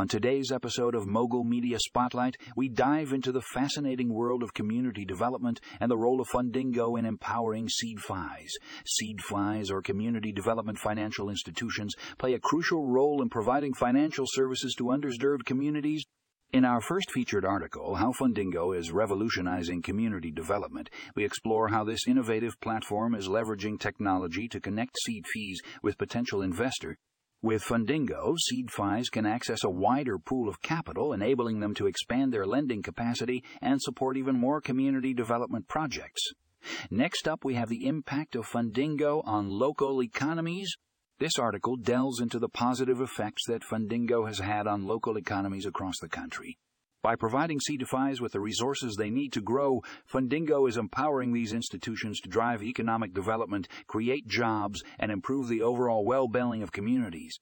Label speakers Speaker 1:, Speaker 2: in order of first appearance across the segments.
Speaker 1: On today's episode of Mogul Media Spotlight, we dive into the fascinating world of community development and the role of Fundingo in empowering CDFIs. CDFIs, or Community Development Financial Institutions, play a crucial role in providing financial services to underserved communities in our first featured article, How Fundingo is Revolutionizing Community Development, we explore how this innovative platform is leveraging technology to connect CDFIs with potential investor with Fundingo, CDFIs can access a wider pool of capital, enabling them to expand their lending capacity and support even more community development projects. Next up, we have the impact of Fundingo on local economies. This article delves into the positive effects that Fundingo has had on local economies across the country. By providing CDFIs with the resources they need to grow, Fundingo is empowering these institutions to drive economic development, create jobs, and improve the overall well-being of communities.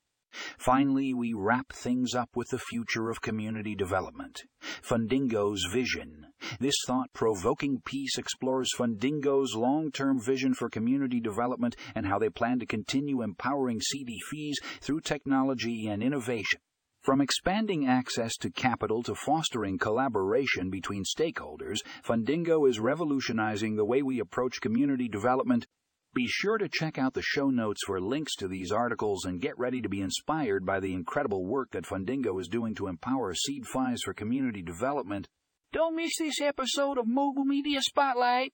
Speaker 1: Finally, we wrap things up with the future of community development. Fundingo's vision. This thought-provoking piece explores Fundingo's long-term vision for community development and how they plan to continue empowering CDFIs through technology and innovation. From expanding access to capital to fostering collaboration between stakeholders, Fundingo is revolutionizing the way we approach community development. Be sure to check out the show notes for links to these articles and get ready to be inspired by the incredible work that Fundingo is doing to empower CDFIs for community development.
Speaker 2: Don't miss this episode of Mogul Media Spotlight.